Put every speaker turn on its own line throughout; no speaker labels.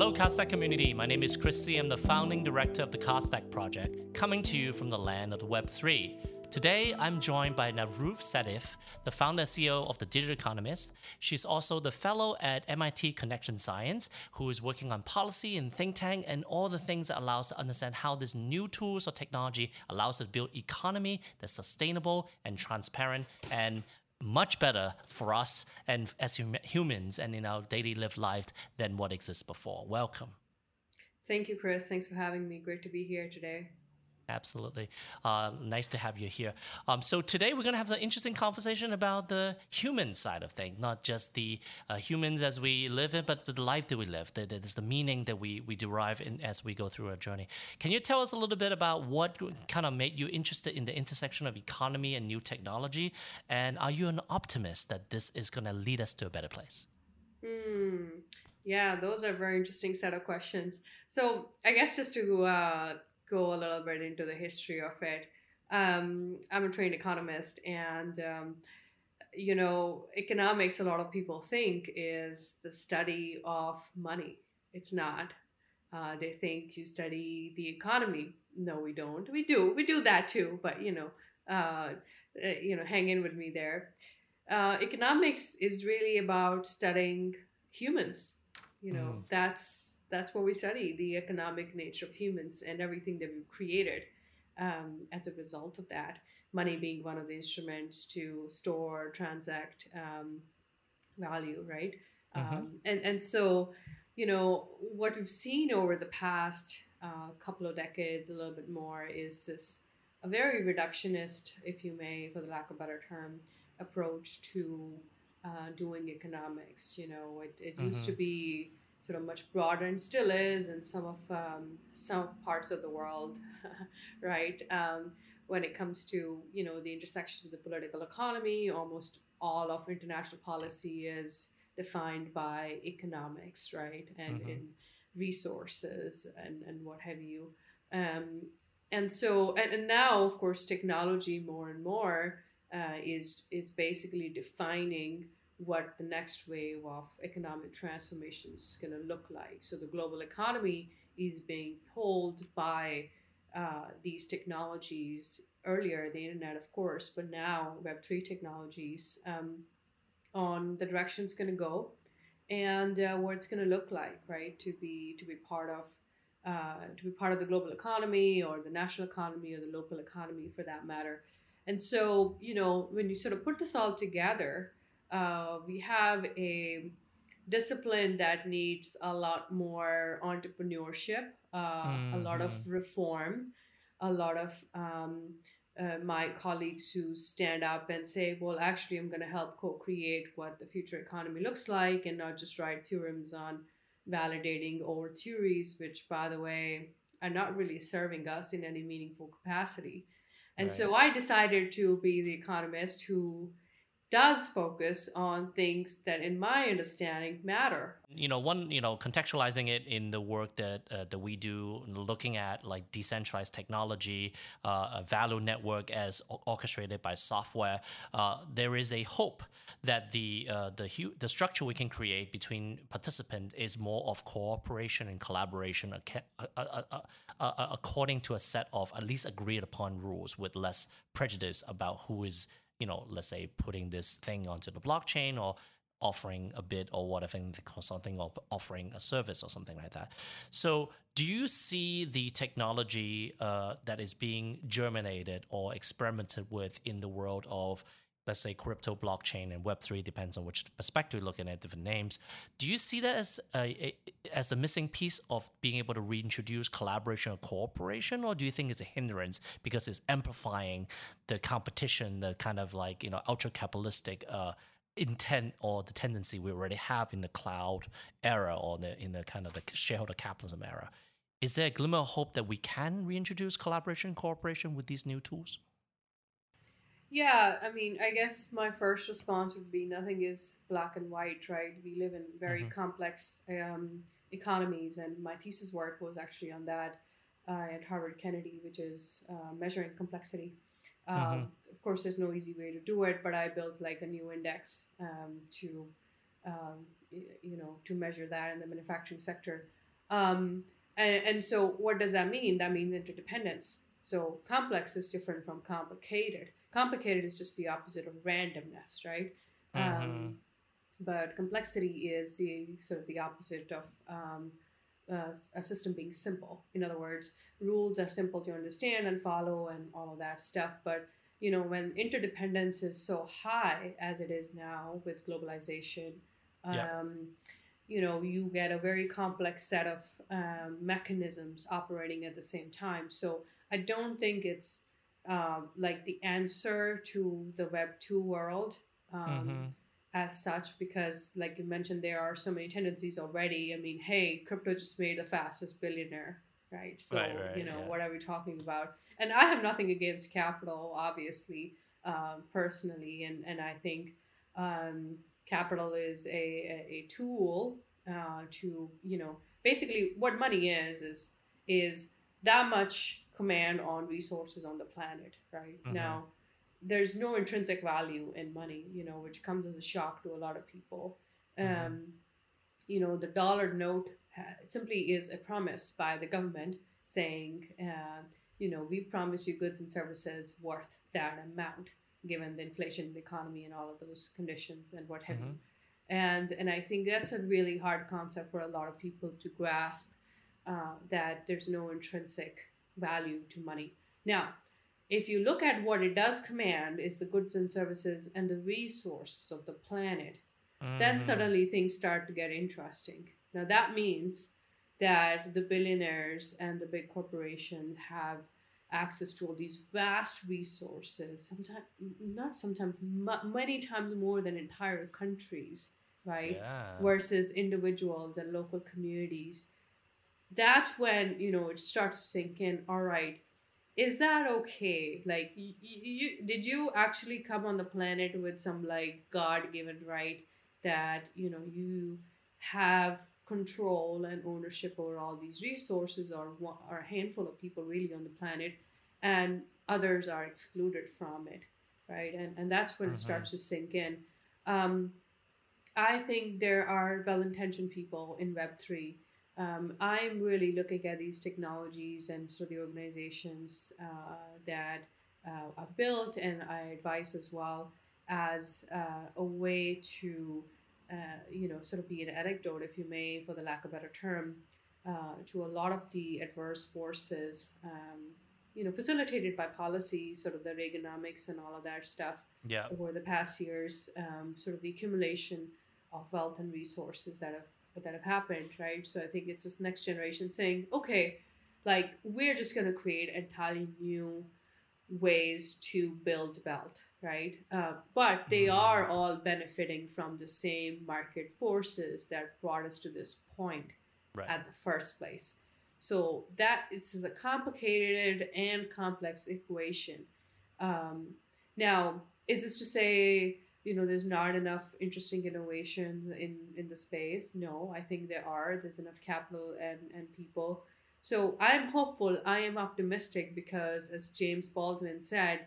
Hello, Cardstack community. My name is Chris Tse. I'm the founding director of the Cardstack project, coming to you from the land of the Web3. Today, I'm joined by Navroop Sahdev, the founder and CEO of The Digital Economist. She's also the fellow at MIT Connection Science, who is working on policy and think tank and all the things that allows to understand how this new tools or technology allows us to build economy that's sustainable and transparent and much better for us and as hum- humans and in our daily lived life than what exists before. Welcome.
Thank you, Chris. Thanks for having me. Great to be here today.
Absolutely. Uh, nice to have you here. Um, so, today we're going to have an interesting conversation about the human side of things, not just the uh, humans as we live it, but the life that we live. That is the meaning that we, we derive in, as we go through our journey. Can you tell us a little bit about what kind of made you interested in the intersection of economy and new technology? And are you an optimist that this is going to lead us to a better place?
Hmm. Yeah, those are very interesting set of questions. So, I guess just to uh, go a little bit into the history of it. Um, I'm a trained economist, and um, you know, economics. A lot of people think is the study of money. It's not. Uh, they think you study the economy. No, we don't. We do. We do that too. But you know, uh, uh you know, hang in with me there. Uh, economics is really about studying humans. You know, mm. that's that's what we study the economic nature of humans and everything that we've created um, as a result of that. Money being one of the instruments to store, transact um, value, right? Mm-hmm. Um, and and so, you know, what we've seen over the past uh, couple of decades, a little bit more, is this a very reductionist, if you may, for the lack of a better term, approach to uh, doing economics. You know, it, it mm-hmm. used to mm-hmm. be sort of much broader and still is in some of um, some parts of the world, right? Um, when it comes to you know the intersection of the political economy, almost all of international policy is defined by economics, right, and mm-hmm. in resources and and what have you. Um, and so and, and now of course technology more and more uh, is is basically defining what the next wave of economic transformation is going to look like. So the global economy is being pulled by uh, these technologies earlier, the internet, of course, but now Web3 technologies um, on the direction it's going to go and uh, what it's going to look like, right? To be to be part of uh, to be part of the global economy or the national economy or the local economy for that matter. And so, you know, when you sort of put this all together, uh, we have a discipline that needs a lot more entrepreneurship, uh, mm-hmm. a lot of mm-hmm. reform, a lot of um, uh, my colleagues who stand up and say, well, actually, I'm going to help co create what the future economy looks like and not just write theorems on validating old theories, which, by the way, are not really serving us in any meaningful capacity. And right. so I decided to be the economist who does focus on things that, in my understanding, matter.
You know, one, you know, contextualizing it in the work that uh, that we do, looking at like decentralized technology, uh, a value network as orchestrated by software. Uh, there is a hope that the uh, the hu- the structure we can create between participants is more of cooperation and collaboration, according to a set of at least agreed upon rules with less prejudice about who is you know, let's say putting this thing onto the blockchain or offering a bid or whatever something or offering a service or something like that. So, do you see the technology uh, that is being germinated or experimented with in the world of let's say crypto blockchain and web3 depends on which perspective you're looking at different names. Do you see that as a, a, as a missing piece of being able to reintroduce collaboration or cooperation or do you think it's a hindrance because it's amplifying the competition the kind of like you know ultra capitalistic uh, intent or the tendency we already have in the cloud era or the, in the kind of the shareholder capitalism era? Is there a glimmer of hope that we can reintroduce collaboration cooperation with these new tools
yeah, I mean, I guess my first response would be nothing is black and white, right? We live in very mm-hmm. complex um, economies, and my thesis work was actually on that uh, at Harvard Kennedy, which is uh, measuring complexity. Um, mm-hmm. Of course, there's no easy way to do it, but I built like a new index um, to, um, you know, to measure that in the manufacturing sector. Um, and, and so, what does that mean? That means interdependence. So, complex is different from complicated. Complicated is just the opposite of randomness, right?
Mhm.
Um, but complexity is the sort of the opposite of um, uh, a system being simple. In other words, rules are simple to understand and follow and all of that stuff. But you know, when interdependence is so high as it is now with globalization, um,
Yeah.
you know, you get a very complex set of um, mechanisms operating at the same time. So I don't think it's um, like the answer to the Web two world. Um,
Mhm.
as such because like you mentioned there are so many tendencies already i mean hey crypto just made the fastest billionaire right so
Right, right,
you know
yeah.
what are we talking about and i have nothing against capital obviously um, personally and and i think um, capital is a, a, a tool uh, to you know basically what money is is is that much command on resources on the planet right
Mhm.
now there's no intrinsic value in money, you know, which comes as a shock to a lot of people. Um,
Mhm.
You know, the dollar note simply is a promise by the government saying, uh, you know, we promise you goods and services worth that amount, given the inflation in the economy and all of those conditions and what have you. And and I think that's a really hard concept for a lot of people to grasp uh, that there's no intrinsic value to money. Now, if you look at what it does command is the goods and services and the resources of the planet then
Mhm.
suddenly things start to get interesting now that means that the billionaires and the big corporations have access to all these vast resources sometimes not sometimes mu- many times more than entire countries right
Yeah.
versus individuals and local communities that's when you know it starts to sink in all right is that okay? Like you, you did you actually come on the planet with some like god-given right that you know you have control and ownership over all these resources or one, or a handful of people really on the planet and others are excluded from it right? And and that's when it starts to sink in. Um, I think there are well intentioned people in Web3. Um, I'm really looking at these technologies and so the organizations uh, that uh, I've built and I advise as well as uh, a way to, uh, you know, sort of be an anecdote, if you may, for the lack of a better term, uh, to a lot of the adverse forces, um, you know, facilitated by policy, sort of the Reaganomics and all of that stuff
Yeah.
over the past years, um, sort of the accumulation of wealth and resources that have that have happened, right? So I think it's this next generation saying, okay, like we're just going to create entirely new ways to build wealth, right? Uh, but they
Mhm.
are all benefiting from the same market forces that brought us to this point
Right.
at the first place. So that it's is a complicated and complex equation. Um, now, is this to say you know there's not enough interesting innovations in in the space? No, I think there are. There's enough capital and and people. So I'm hopeful. I am optimistic because, as James Baldwin said,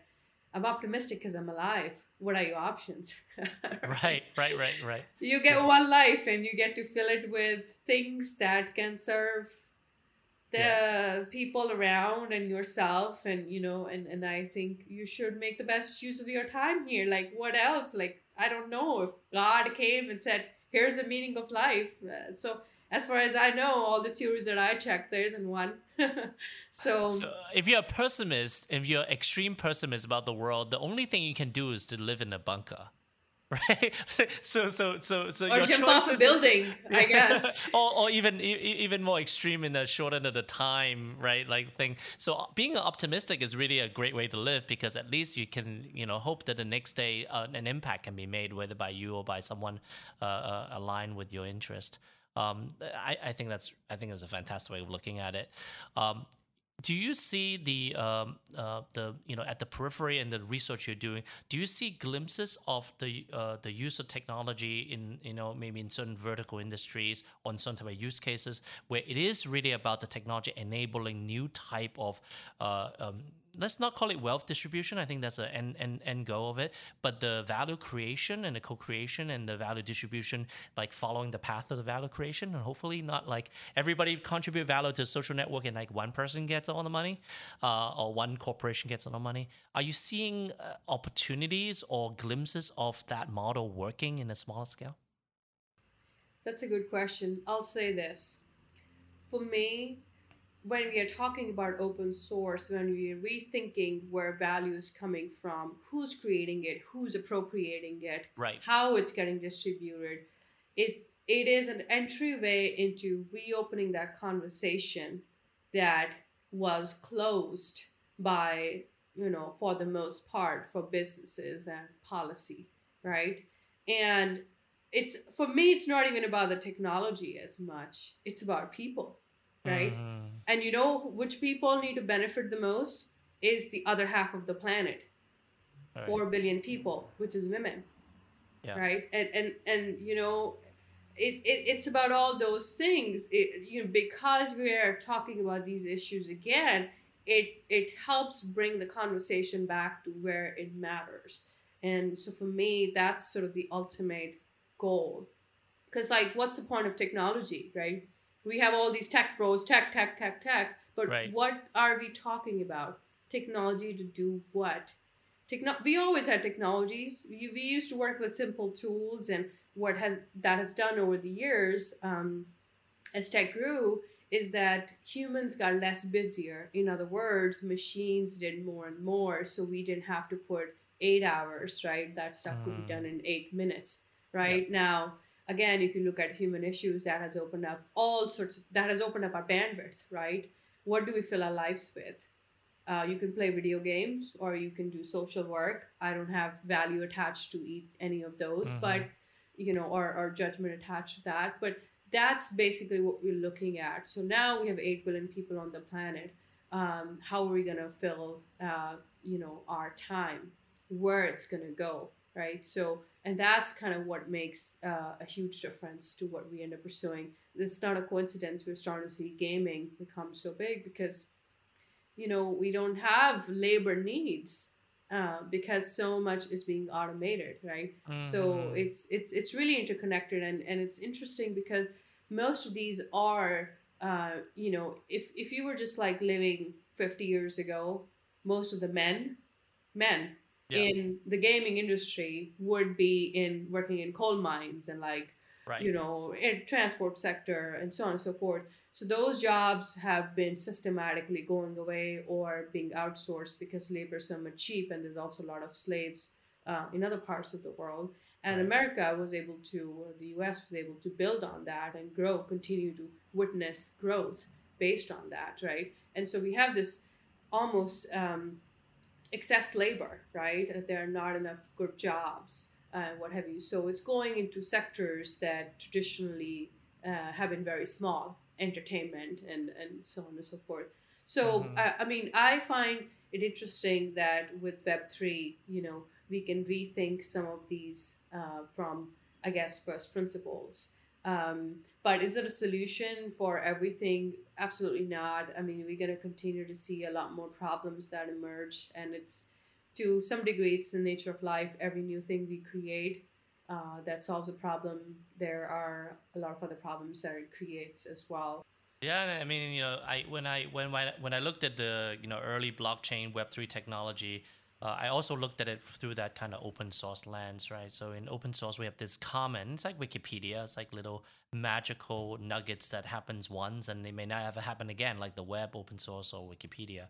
I'm optimistic because I'm alive. What are your options?
right. Right. Right. Right.
You get one life and you get to fill it with things that can serve the people around and yourself and you know and and I think you should make the best use of your time here. Like what else? Like I don't know if God came and said here's the meaning of life. Uh, so as far as I know all the theories that I checked there isn't one. So,
So if you're a pessimist, if you're extreme pessimist about the world, the only thing you can do is to live in a bunker. Right? so so so so
or
your
jump
choice
off a building I guess
or, or even even more extreme in the short end of the time, right? Like thing. So uh, being optimistic is really a great way to live because at least you can, you know, hope that the next day uh, an impact can be made, whether by you or by someone uh, uh, aligned with your interest. Um, I, I think that's I think that's a fantastic way of looking at it. Um, do you see the um, uh, the you know at the periphery and the research you're doing? Do you see glimpses of the uh, the use of technology in you know maybe in certain vertical industries or in certain type of use cases where it is really about the technology enabling new type of uh, um, let's not call it wealth distribution. I think that's an end, end, end goal of it. But the value creation and the co-creation and the value distribution, like following the path of the value creation, and hopefully not like everybody contribute value to social network and like one person gets all the money, uh, or one corporation gets all the money. Are you seeing uh, opportunities or glimpses of that model working in a smaller scale?
That's a good question. I'll say this. For me, when we are talking about open source, when we are rethinking where value is coming from, who's creating it, who's appropriating it,
right.
how it's getting distributed, it it is an entryway into reopening that conversation that was closed by, you know, for the most part for businesses and policy, right? And it's for me, it's not even about the technology as much. It's about people right? Mm-hmm. And you know which people need to benefit the most is the other half of the planet. Right. 4 billion people, which is women. Yeah. Right? And and and you know it, it it's about all those things. It, you know because we are talking about these issues again, it it helps bring the conversation back to where it matters. And so for me, that's sort of the ultimate goal. Because like what's the point of technology, right? We have all these tech bros, tech, tech, tech, tech. But right. what are we talking about? Technology to do what? Techno- we always had technologies. We, we used to work with simple tools, and what has that has done over the years um, as tech grew is that humans got less busier. In other words, machines did more and more, so we didn't have to put eight hours. Right, that stuff mm. could be mm. done in eight minutes. Right yep. now again if you look at human issues that has opened up all sorts of that has opened up our bandwidth right? What do we fill our lives with? Uh, you can play video games or you can do social work. I don't have value attached to eat any of those mm-hmm. but you know or, or judgment attached to that. But that's basically what we're looking at. So now we have 8 billion people on the planet. Um, how are we going to fill uh, you know our time? Where it's going to go right? So and that's kind of what makes uh, a huge difference to what we end up pursuing. It's not a coincidence we're starting to see gaming become so big because you know we don't have labor needs uh, because so much is being automated right? Mm-hmm. so it's it's it's really interconnected and and it's interesting because most of these are uh, you know if if you were just like living 50 years ago most of the men men yeah. in the gaming industry would be in working in coal mines and like right. you know in transport sector and so on and so forth so those jobs have been systematically going away or being outsourced because labor is so much cheap and there's also a lot of slaves uh, in other parts of the world and right. america was able to the us was able to build on that and grow continue to witness growth based on that right and so we have this almost um, excess labor, right? That there are not enough good jobs and uh, what have you. So it's going into sectors that traditionally uh, have been very small, entertainment and, and so on and so forth. So, mm-hmm. uh, I mean, I find it interesting that with Web3, you know, we can rethink some of these uh, from, I guess, first principles. Um, but is it a solution for everything? Absolutely not. I mean, we're going to continue to see a lot more problems that emerge, and it's to some degree, it's the nature of life. Every new thing we create uh, that solves a problem, there are a lot of other problems that it creates as well.
Yeah, I mean, you know, I when I when when I looked at the you know early blockchain Web three technology, uh, I also looked at it through that kind of open source lens, right? So in open source, we have this common, it's like Wikipedia, it's like little magical nuggets that happens once and they may not ever happen again, like the web, open source, or Wikipedia.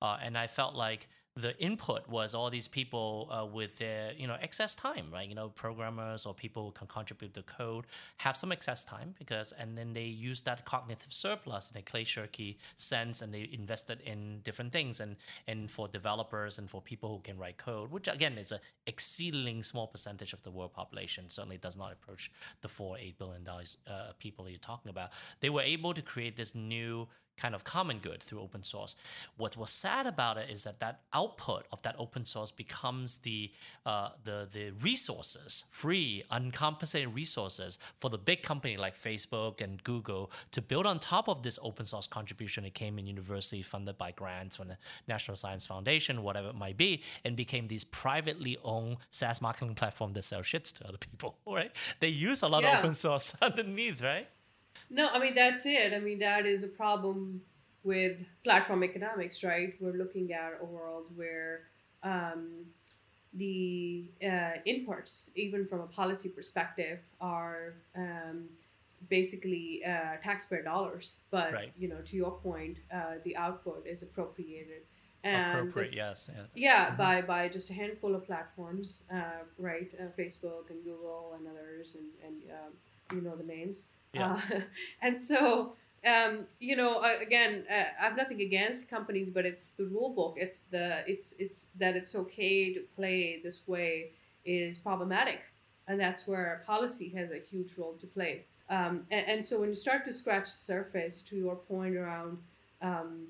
Uh, and I felt like the input was all these people uh, with their you know excess time right? You know programmers or people who can contribute the code have some excess time because and then they use that cognitive surplus in a clay shirky sense and they invested in different things and and for developers and for people who can write code which again is a exceedingly small percentage of the world population certainly does not approach the four eight billion dollars uh, people you're talking about. They were able to create this new kind of common good through open source. What was sad about it is that that output of that open source becomes the uh, the the resources, free, uncompensated resources for the big company like Facebook and Google to build on top of this open source contribution. It came in university funded by grants from the National Science Foundation, whatever it might be, and became these privately owned SaaS marketing platform that sell shits to other people. Right? They use a lot
Yeah.
of open source underneath, right?
No, I mean that's it. I mean that is a problem with platform economics, right? We're looking at a world where um, the uh, inputs, even from a policy perspective, are um, basically uh, taxpayer dollars. But
Right.
you know, to your point, uh, the output is appropriated. And the
Appropriate, yes. Yeah.
yeah,
Mhm.
by by just a handful of platforms, uh, right? Uh, Facebook and Google and others, and and um, you know the names.
Yeah.
Uh, and so, um, you know, uh, again, uh, I have nothing against companies, but it's the rule book. It's the it's it's that it's okay to play this way is problematic, and that's where policy has a huge role to play. Um, and, and so when you start to scratch the surface, to your point around. Um,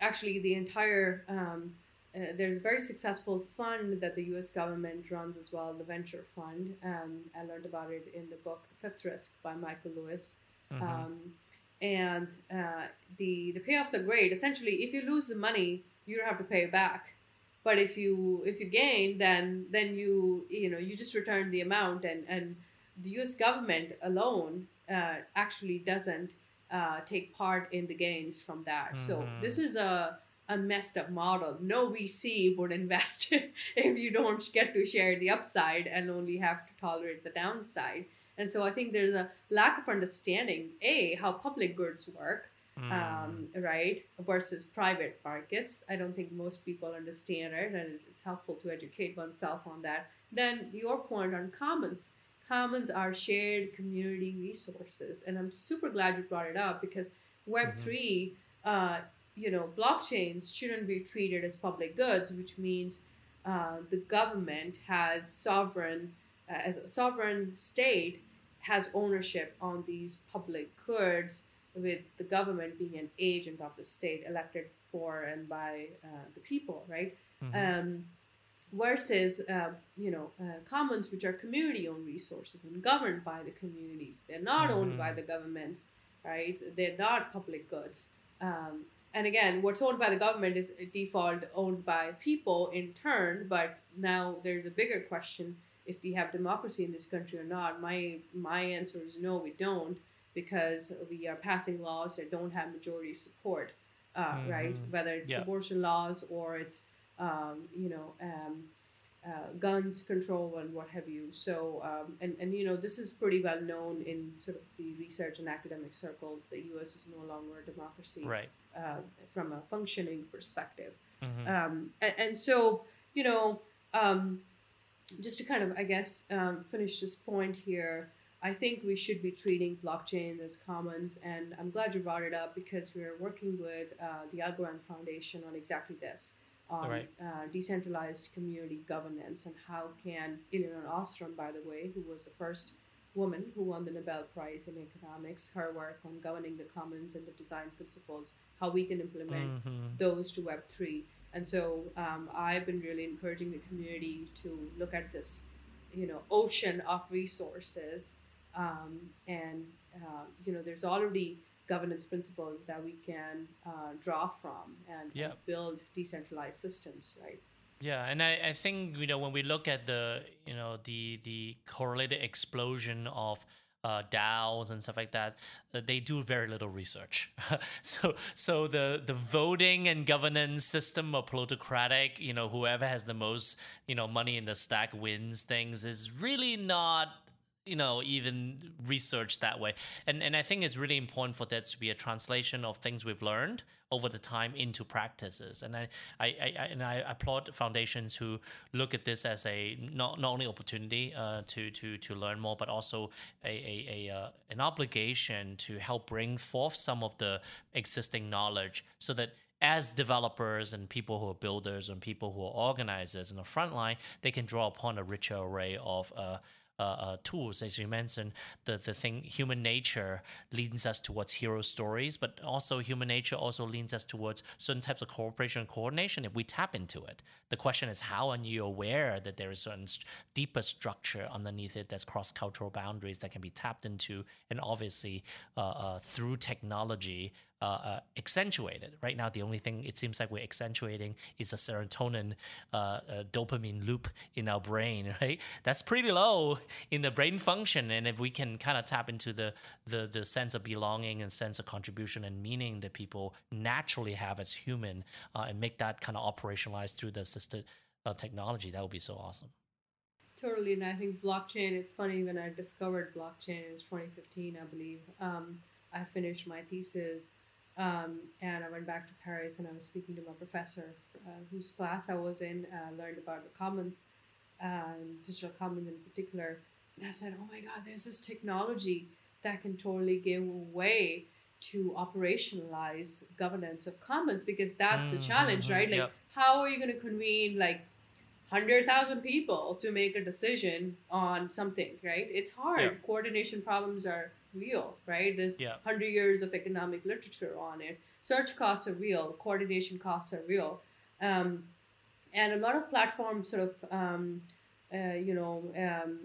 actually the entire um, uh, there's a very successful fund that the U.S. government runs as well, the Venture Fund. Um, I learned about it in the book *The Fifth Risk* by Michael Lewis.
Mhm.
Um, and uh, the the payoffs are great. Essentially, if you lose the money, you don't have to pay it back. But if you if you gain, then then you you know you just return the amount, and and the U.S. government alone uh, actually doesn't uh, take part in the gains from that. So
Mhm.
this is a a messed up model. No VC would invest if you don't get to share the upside and only have to tolerate the downside. And so I think there's a lack of understanding, A, how public goods work,
Mm.
um, right, versus private markets. I don't think most people understand it, and it's helpful to educate oneself on that. Then your point on commons. Commons are shared community resources, and I'm super glad you brought it up because Web
Mhm.
3 uh, you know, blockchains shouldn't be treated as public goods, which means uh, the government has sovereign, uh, as a sovereign state, has ownership on these public goods, with the government being an agent of the state, elected for and by uh, the people, right?
Mhm.
Um, versus, uh, you know, uh, commons, which are community-owned resources and governed by the communities. They're not owned by
Mhm.
the governments, right? They're not public goods. Um, and again, what's owned by the government is default owned by people in turn. But now there's a bigger question: if we have democracy in this country or not. My my answer is no, we don't, because we are passing laws that don't have majority support, uh, right?
Mhm.
Whether it's
Yeah.
abortion laws or it's um, you know. Um, uh, guns control and what have you. So, um, and, and you know, this is pretty well known in sort of the research and academic circles. The U.S. is no longer a democracy
Right.
uh, from a functioning perspective.
Mhm.
Um, and, and so, you know, um, just to kind of, I guess, um, finish this point here, I think we should be treating blockchain as commons. And I'm glad you brought it up because we're working with uh, the Algorand Foundation on exactly this on
Right.
uh, decentralized community governance and how can Elinor Ostrom, by the way, who was the first woman who won the Nobel Prize in economics, her work on governing the commons and the design principles, how we can implement
Mhm.
those to Web3. And so um, I've been really encouraging the community to look at this, you know, ocean of resources. Um, and, uh, you know, there's already governance principles that we can uh, draw from and, and build decentralized systems, right?
Yeah, and I, I think you know when we look at the you know the the correlated explosion of uh, DAOs and stuff like that, uh, they do very little research. so so the the voting and governance system of plutocratic, you know, whoever has the most you know money in the stack wins things is really not you know even research that way. And and i think it's really important for that to be a translation of things we've learned over the time into practices. And i i, I and i applaud foundations who look at this as a not, not only opportunity uh, to to to learn more but also a a, a uh, an obligation to help bring forth some of the existing knowledge so that as developers and people who are builders and people who are organizers in the front line, they can draw upon a richer array of uh, uh, uh, tools, as you mentioned, the the thing human nature leads us towards hero stories, but also human nature also leads us towards certain types of cooperation and coordination if we tap into it. The question is how are you aware that there is certain st- deeper structure underneath it that's cross cultural boundaries that can be tapped into, and obviously uh, uh, through technology uh, uh, accentuated. Right now, the only thing it seems like we're accentuating is a serotonin uh, uh, dopamine loop in our brain, right? That's pretty low in the brain function. And if we can kind of tap into the, the, the sense of belonging and sense of contribution and meaning that people naturally have as human uh, and make that kind of operationalized through the assisted uh, technology, that would be so awesome.
Totally, and I think blockchain. It's funny when I discovered blockchain. It was 2015, I believe. Um, I finished my thesis um, and I went back to Paris and I was speaking to my professor, uh, whose class I was in, uh, learned about the commons, uh, digital commons in particular. And I said, oh my God, there's this technology that can totally give way to operationalize governance of commons because that's mm-hmm, a challenge, right? Like, yep. how are you going to convene like 100,000 people to make a decision on something, right? It's hard. Yep. Coordination problems are real, right? There's yeah. 100 years of economic literature on it. Search costs are real, coordination costs are real. Um, and a lot of platforms sort of, um, uh, you know, um,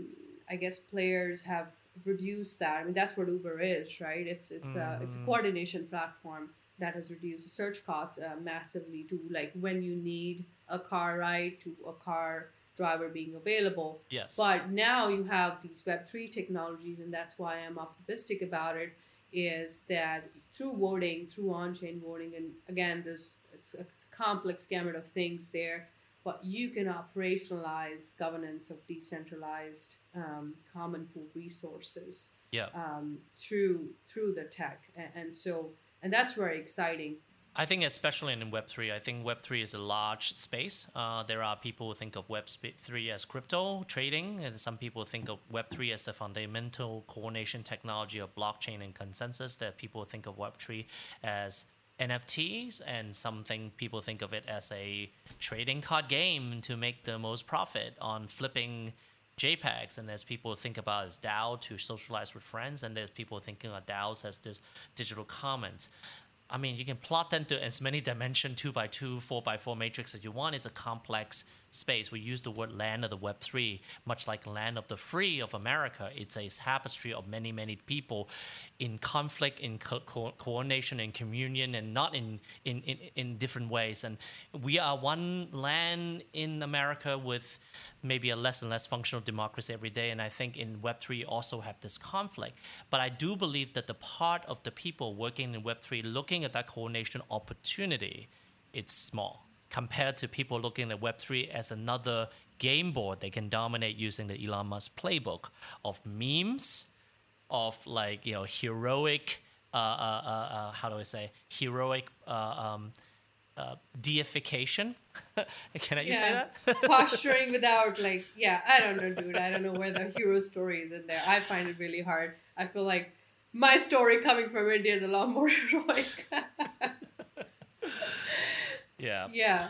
I guess players have reduced that. I mean, that's what Uber is, right? It's it's mm-hmm. a it's a mm-hmm. coordination platform that has reduced the search costs uh, massively to like when you need a car ride to a car driver being available.
Yes.
But now you have these Web3 technologies, and that's why I'm optimistic about it, is that through voting, through on-chain voting, and again, there's it's a, it's a complex gamut of things there, but you can operationalize governance of decentralized um, common pool resources
yeah.
um, through through the tech, and, and so and that's very exciting.
I think especially in Web3, I think Web3 is a large space. Uh, there are people who think of Web3 as crypto trading, and some people think of Web3 as the fundamental coordination technology of blockchain and consensus. That people think of Web3 as NFTs, and something people think of it as a trading card game to make the most profit on flipping JPEGs, and there's people think about as DAO to socialize with friends, and there's people thinking of DAOs as this digital commons. I mean, you can plot them to as many dimension, two by two, four by four matrix as you want. It's a complex space. We use the word land of the Web three, much like land of the free of America. It's a tapestry of many, many people in conflict, in co- co- coordination, in communion, and not in, in in in different ways. And we are one land in America with maybe a less and less functional democracy every day. And I think in Web3 also have this conflict. But I do believe that the part of the people working in Web3 looking at that coordination opportunity, it's small compared to people looking at Web3 as another game board they can dominate using the Elon Musk playbook of memes, of like, you know, heroic, uh, uh, uh, uh how do I say, heroic, uh, um, uh, deification. Can I yeah. say that?
Posturing without like, yeah, I don't know, dude. I don't know where the hero story is in there. I find it really hard. I feel like my story coming from India is a lot more heroic.
Yeah.
Yeah.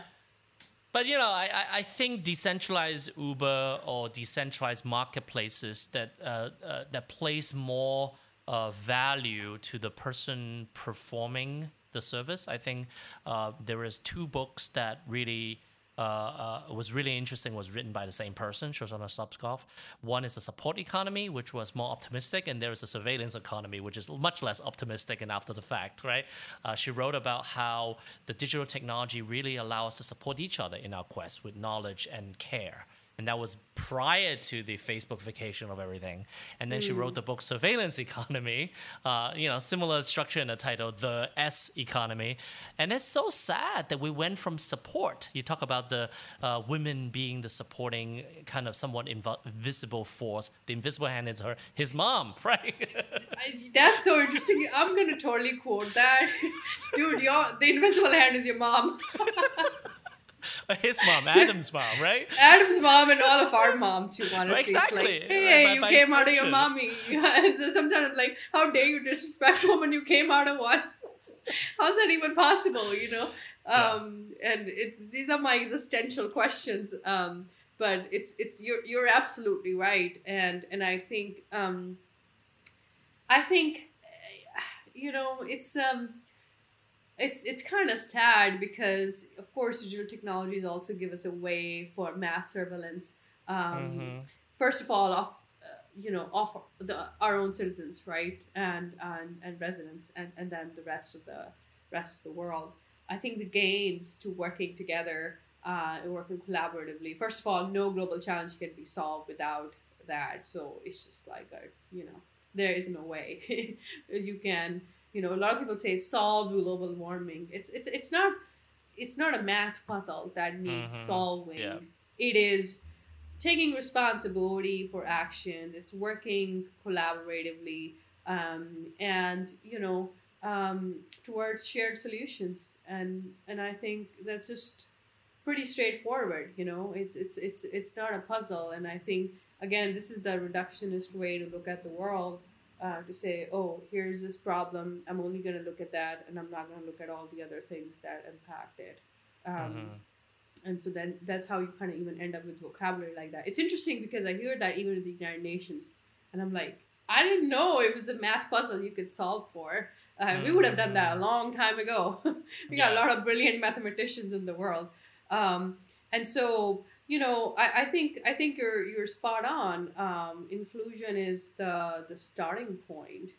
But you know, I, I think decentralized Uber or decentralized marketplaces that uh, uh, that place more uh, value to the person performing the service. I think uh, there is two books that really uh, uh, was really interesting. Was written by the same person, Shoshana Zuboff. One is the support economy, which was more optimistic, and there is a surveillance economy, which is much less optimistic and after the fact. Right? Uh, she wrote about how the digital technology really allows us to support each other in our quest with knowledge and care and that was prior to the Facebookification of everything. And then mm. she wrote the book Surveillance Economy, uh, you know, similar structure in the title, The S Economy. And it's so sad that we went from support. You talk about the uh, women being the supporting kind of somewhat inv- invisible force. The invisible hand is her, his mom, right?
I, that's so interesting. I'm gonna totally quote that, dude. The invisible hand is your mom.
His mom, Adam's mom, right?
Adam's mom and all of our mom too. Honestly,
exactly.
Like, hey, by, you by came extension. out of your mommy. and so sometimes I'm like, how dare you disrespect a woman? You came out of one. How's that even possible? You know. Um, yeah. And it's these are my existential questions. Um, but it's it's you're you're absolutely right, and and I think um, I think you know it's um it's it's kind of sad because of course digital technologies also give us a way for mass surveillance um, mm-hmm. first of all off uh, you know off the, our own citizens right and and, and residents and, and then the rest of the rest of the world i think the gains to working together uh, and working collaboratively first of all no global challenge can be solved without that so it's just like a you know there is no way you can you know a lot of people say solve global warming. It's it's it's not it's not a math puzzle that needs mm-hmm. solving. Yeah. it is taking responsibility for actions it's working collaboratively um, and you know um, towards shared solutions. And and i think that's just pretty straightforward you know? It's it's it's it's not a puzzle. And i think again this is the reductionist way to look at the world uh, to say, oh, here's this problem. I'm only going to look at that, and I'm not going to look at all the other things that impact it. Um, mm-hmm. And so then that's how you kind of even end up with vocabulary like that. It's interesting because I hear that even in the United Nations, and I'm like, I didn't know it was a math puzzle you could solve for. Uh, mm-hmm. We would have done that a mm-hmm. long time ago. we got a lot of brilliant mathematicians in the world. Um, and so you know, I, I think I think you're you're spot on. Um, inclusion is the the starting point.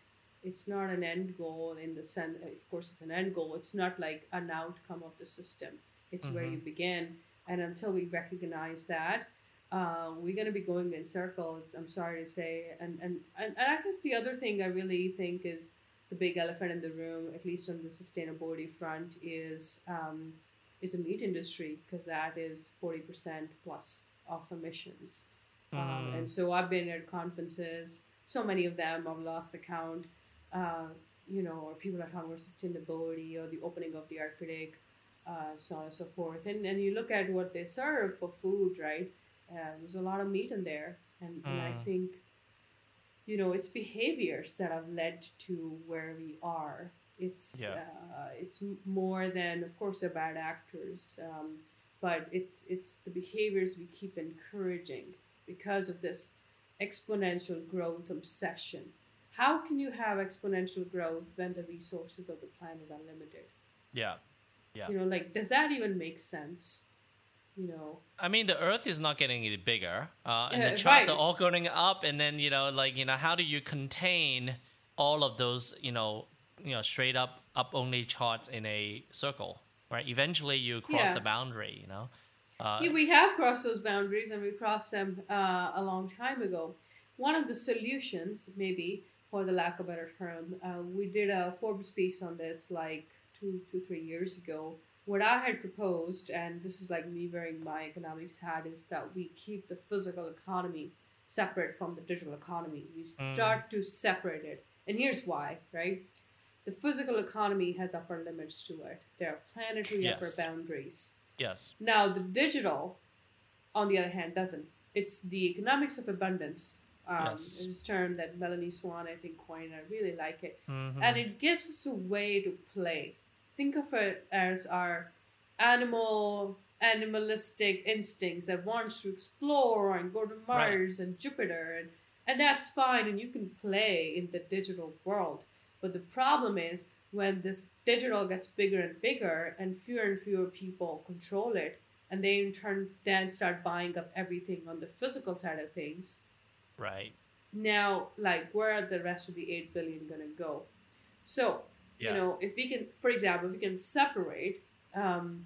It's not an end goal in the sense. Of course, it's an end goal. It's not like an outcome of the system. It's mm-hmm. where you begin. And until we recognize that, uh, we're going to be going in circles. I'm sorry to say. And, and and and I guess the other thing I really think is the big elephant in the room, at least on the sustainability front, is. Um, is a meat industry because that is 40% plus of emissions. Mm. Um, and so I've been at conferences, so many of them, I've lost account, uh, you know, or people are talking about sustainability or the opening of the Arctic, uh, so on and so forth. And, and you look at what they serve for food, right? Uh, there's a lot of meat in there. And, mm. and I mm. think, you know, it's behaviors that have led to where we are. It's yeah. uh, it's more than, of course, they're bad actors, um, but it's it's the behaviors we keep encouraging because of this exponential growth obsession. How can you have exponential growth when the resources of the planet are limited?
Yeah, yeah.
You know, like, does that even make sense? you know
i mean the earth is not getting any bigger uh, and uh, the charts right. are all going up and then you know like you know how do you contain all of those you know you know straight up up only charts in a circle, right? Eventually, you cross yeah. the boundary. You know.
Uh, yeah, we have crossed those boundaries, and we crossed them uh, a long time ago. One of the solutions, maybe for the lack of a better term, uh, we did a Forbes piece on this like two, two, three years ago. What I had proposed, and this is like me wearing my economics hat, is that we keep the physical economy separate from the digital economy. We mm. start mm. to separate it. And here's why, right? The physical economy has upper limits to it. There are planetary yes. upper boundaries.
Yes.
Now, the digital, on the other hand, doesn't. It's the economics of abundance. Um, yes. It's a term that Melanie Swan, I think, coined. I really like it. Mm-hmm. And it gives us a way to play. Think of it as our animal, animalistic instincts that wants to explore and go to Mars right. and Jupiter. And, and that's fine. And you can play in the digital world but the problem is when this digital gets bigger and bigger and fewer and fewer people control it, and they in turn then start buying up everything on the physical side of things.
Right.
Now, like, where are the rest of the 8 billion going to go? So, yeah. you know, if we can, for example, if we can separate um,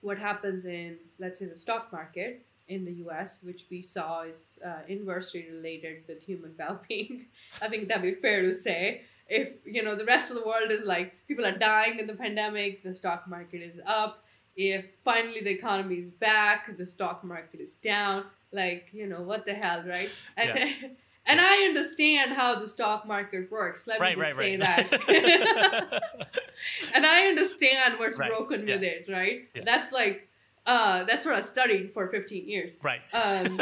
what happens in, let's say, the stock market in the US, which we saw is uh, inversely related with human well being, I think that'd be fair to say if you know the rest of the world is like people are dying in the pandemic the stock market is up if finally the economy is back the stock market is down like you know what the hell right and yeah. and i understand how the stock market works let right, me just right, say right. that and i understand what's broken yeah. with it right that's like uh, that's what I studied for 15 years.
Right.
Um,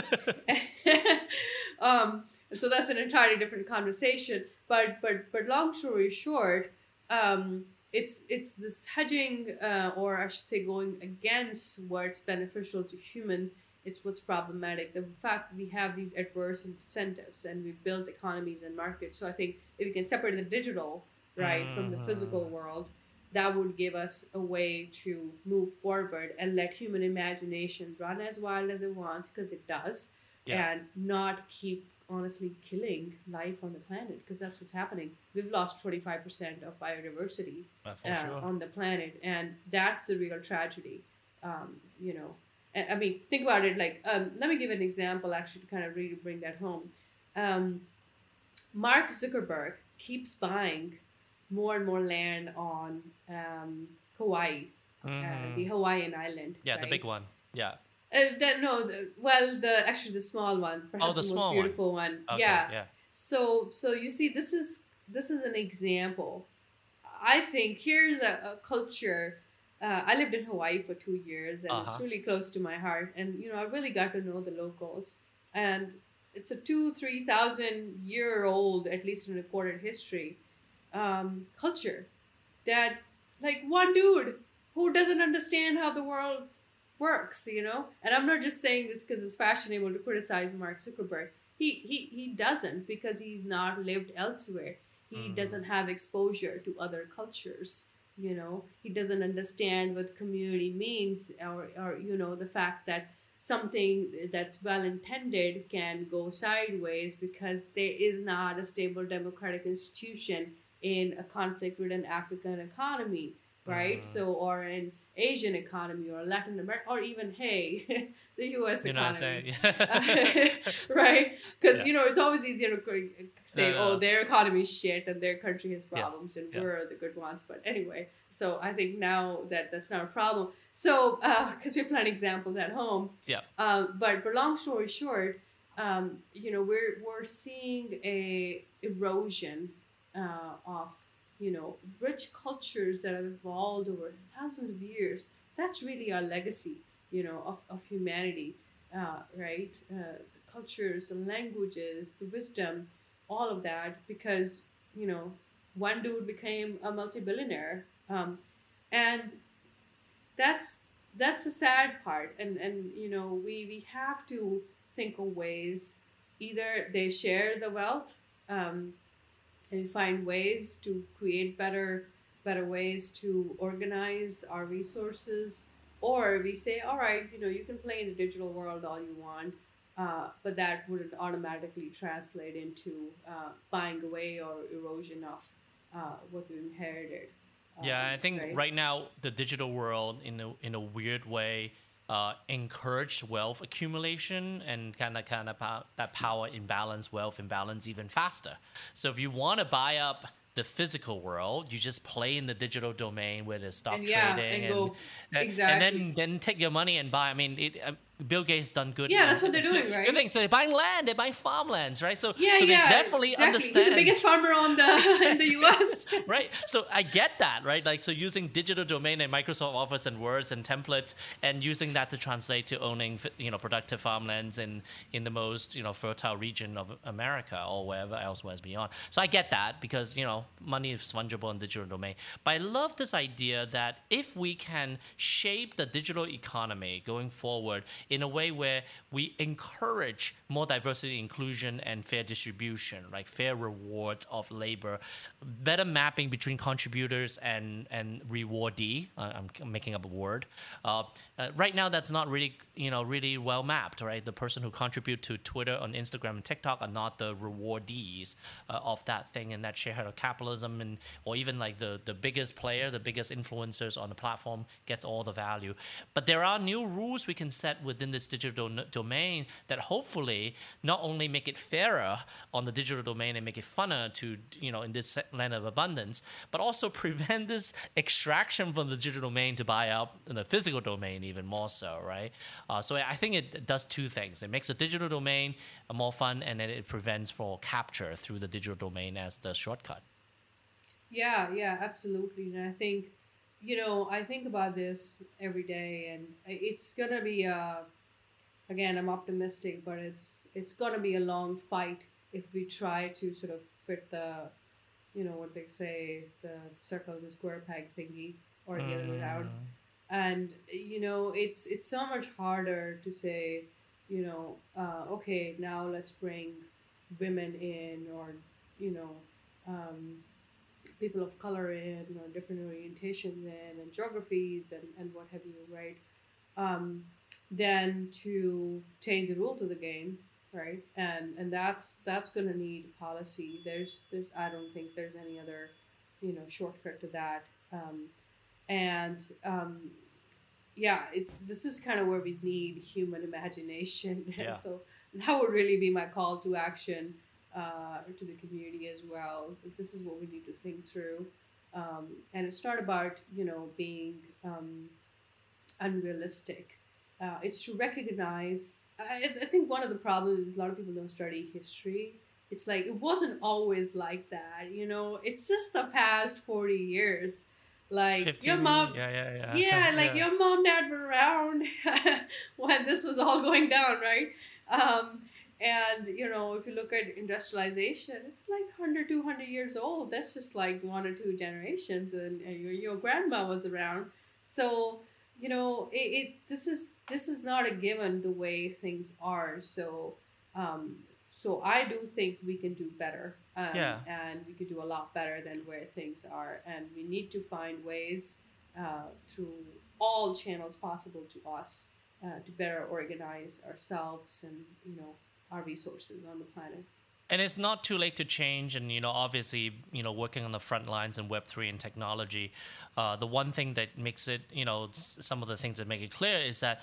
um, so that's an entirely different conversation. But but but long story short, um, it's it's this hedging, uh, or I should say, going against what's beneficial to humans it's what's problematic. The fact we have these adverse incentives and we've built economies and markets. So I think if we can separate the digital, right, from the physical
Mhm.
world, that would give us a way to move forward and let human imagination run as wild as it wants, because it does,
Yeah.
and not keep honestly killing life on the planet, because that's what's happening. We've lost 25% of biodiversity
Uh,
uh,
sure.
on the planet, and that's the real tragedy. Um, you know, I, mean, think about it. Like, um, let me give an example, actually, to kind of really bring that home. Um, Mark Zuckerberg keeps buying more and more land on um, Kauai, uh,
Mhm.
the Hawaiian island.
yeah, the big one. Yeah.
Uh, the, no, the, well, the actually the small one, perhaps
Oh, the
the,
small
most beautiful one.
Okay,
yeah,
Yeah.
so so you see this is this is an example i think here's a, a culture uh, i lived in hawaii for two years and it's
Uh-huh.
really close to my heart and you know i really got to know the locals and it's a two three thousand year old at least in recorded history um, culture that like one dude who doesn't understand how the world works you know? And i'm not just saying this because it's fashionable to criticize mark zuckerberg. He he he doesn't because he's not lived elsewhere. He
Mhm.
doesn't have exposure to other cultures you know? He doesn't understand what community means or or you know the fact that something that's well intended can go sideways because there is not a stable democratic institution in a conflict ridden african economy right?
Mhm.
so or an asian economy or latin america or even hey the us
You know what I'm
economy right? Because
Yeah.
you know it's always easier to say,
No, no,
"Oh, their economy's shit and their country has problems, and
yeah.
we're the good ones." But anyway, so I think now that that's not a problem. So because we're planning examples at home,
Yeah.
Um, but but long story short, um, you know we're we're seeing a erosion uh, of you know rich cultures that have evolved over thousands of years. That's really our legacy, you know, of, of humanity uh, right? Uh, the cultures, the languages, the wisdom, all of that, because you know, one dude became a multi-billionaire, um, and that's that's the sad part. And and you know, we we have to think of ways. Either they share the wealth, um, and find ways to create better better ways to organize our resources or we say all right you know you can play in the digital world all you want uh, but that wouldn't automatically translate into uh, buying away or erosion of uh, what we inherited
Yeah,
Um,
I think right? now the digital world, in a in a weird way, uh, encouraged wealth accumulation and kind of kind of pow- that power imbalance, wealth imbalance even faster. So if you want to buy up the physical world, you just play in the digital domain where there's stock
And yeah,
trading
and go-
and,
exactly.
and then then take your money and buy. I mean, it, uh, Bill Gates done good.
Yeah, that's what they're doing, right?
Good thing. So they're buying land, they're buying farmlands, right? So
yeah
so
yeah
they definitely
exactly.
understand
he's the biggest farmer on the in the us
right so i get that right like so using digital domain and microsoft office and words and templates and using that to translate to owning you know productive farmlands in in the most you know fertile region of america or wherever else was beyond so i get that because you know money is fungible in digital domain but i love this idea that if we can shape the digital economy going forward in a way where we encourage more diversity inclusion and fair distribution like fair rewards of labor better mapping between contributors and and rewardee. Uh, i'm making up a word. Uh, uh, right now that's not really you know really well mapped right? The person who contribute to twitter on instagram and tiktok are not the rewardees uh, of that thing and that shareholder capitalism and or even like the the biggest player the biggest influencers on the platform gets all the value. But there are new rules we can set within this digital do- domain that hopefully not only make it fairer on the digital domain and make it funner to you know in this land of abundance but also prevent this extraction from the digital domain to buy up in the physical domain even more so right uh, so i think it does two things it makes the digital domain more fun and then it prevents for capture through the digital domain as the shortcut
Yeah, yeah, absolutely. And I think, you know, I think about this every day, and it's gonna be a. Again, I'm optimistic, but it's it's gonna be a long fight if we try to sort of fit the, you know, what they say, the circle, the square peg thingy, or the other way around. And you know it's it's so much harder to say you know uh, okay now let's bring women in or you know um, people of color in or different orientations in and geographies and, and what have you right? Um, then to change the rules of the game right? And and that's that's going to need policy. There's there's i don't think there's any other you know shortcut to that. Um, and um, yeah it's this is kind of where we need human imagination.
Yeah.
so that would really be my call to action uh, to the community as well that this is what we need to think through. Um, and it's not about you know being um, unrealistic. Uh, it's to recognize I, I think one of the problems is a lot of people don't study history. It's like it wasn't always like that you know? It's just the past 40 years like
15,
your mom
yeah, yeah, yeah.
yeah, like your mom dad were around when this was all going down, right? Um, and you know, if you look at industrialization, it's like 100, 200 years old. That's just like one or two generations, and, and your, your grandma was around. So you know, it, it this is this is not a given the way things are. So um, so I do think we can do better. Um,
Yeah.
And we could do a lot better than where things are. And we need to find ways uh, through all channels possible to us uh, to better organize ourselves and, you know, our resources on the planet.
and it's not too late to change and you know obviously you know working on the front lines in web3 and technology uh, the one thing that makes it you know some of the things that make it clear is that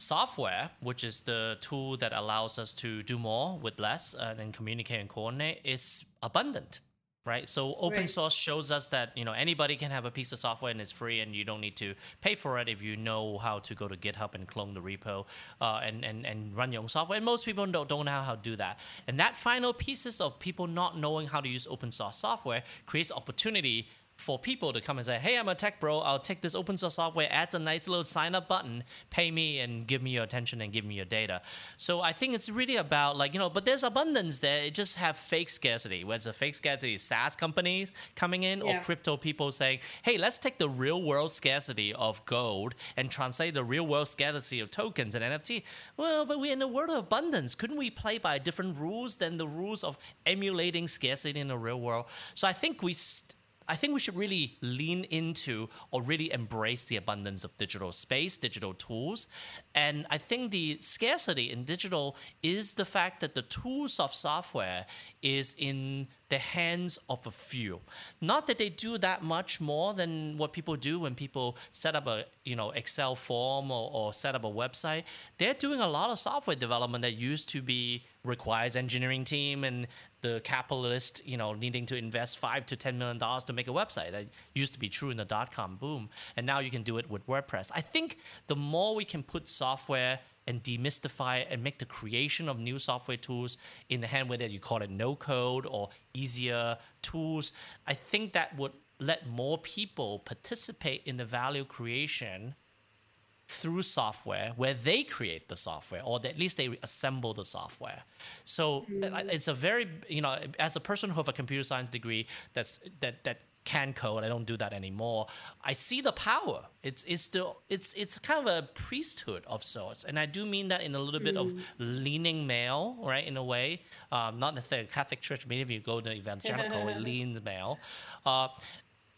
software which is the tool that allows us to do more with less and then communicate and coordinate is abundant right? So open
Right.
source shows us that you know anybody can have a piece of software and it's free and you don't need to pay for it if you know how to go to github and clone the repo uh, and, and and run your own software. And most people don't, don't know how to do that. And that final pieces of people not knowing how to use open source software creates opportunity for people to come and say, "Hey, I'm a tech bro. I'll take this open source software, add a nice little sign up button, pay me, and give me your attention and give me your data." So I think it's really about like you know, but there's abundance there. It just have fake scarcity. Whether it's a fake scarcity, SaaS companies coming in or crypto people saying, "Hey, let's take the real world scarcity of gold and translate the real world scarcity of tokens and NFT." Well, but we're in a world of abundance. Couldn't we play by different rules than the rules of emulating scarcity in the real world? So I think we. St- I think we should really lean into or really embrace the abundance of digital space, digital tools. And I think the scarcity in digital is the fact that the tools of software is in the hands of a few. Not that they do that much more than what people do when people set up a you know Excel form or, or set up a website. They're doing a lot of software development that used to be requires engineering team and the capitalist, you know, needing to invest five to ten million dollars to make a website. That used to be true in the dot com boom, and now you can do it with WordPress. I think the more we can put software and demystify it and make the creation of new software tools in the hand, whether you call it no code or easier tools, I think that would let more people participate in the value creation through software where they create the software or at least they assemble the software. So uh, it's a very you know as a person who have a computer science degree that's that that can code i don't do that anymore i see the power. It's it's still it's it's kind of a priesthood of sorts. And i do mean that in a little bit of leaning male right in a way. Um, not necessarily catholic church maybe if you go to evangelical it leans male. Uh,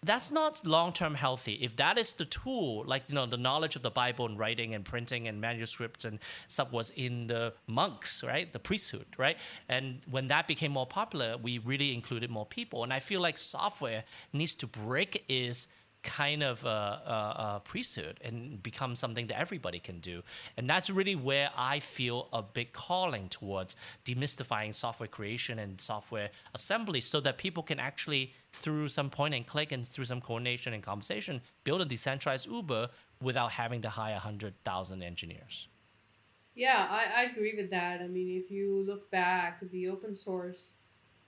that's not long-term healthy. If that is the tool like you know the knowledge of the bible and writing and printing and manuscripts and stuff was in the monks right? The priesthood right? And when that became more popular we really included more people. And i feel like software needs to break is kind of a, a, a priesthood and become something that everybody can do. And that's really where I feel a big calling towards demystifying software creation and software assembly so that people can actually, through some point and click and through some coordination and conversation, build a decentralized Uber without having to hire 100,000 engineers.
Yeah, I, I agree with that. I mean, if you look back, the open source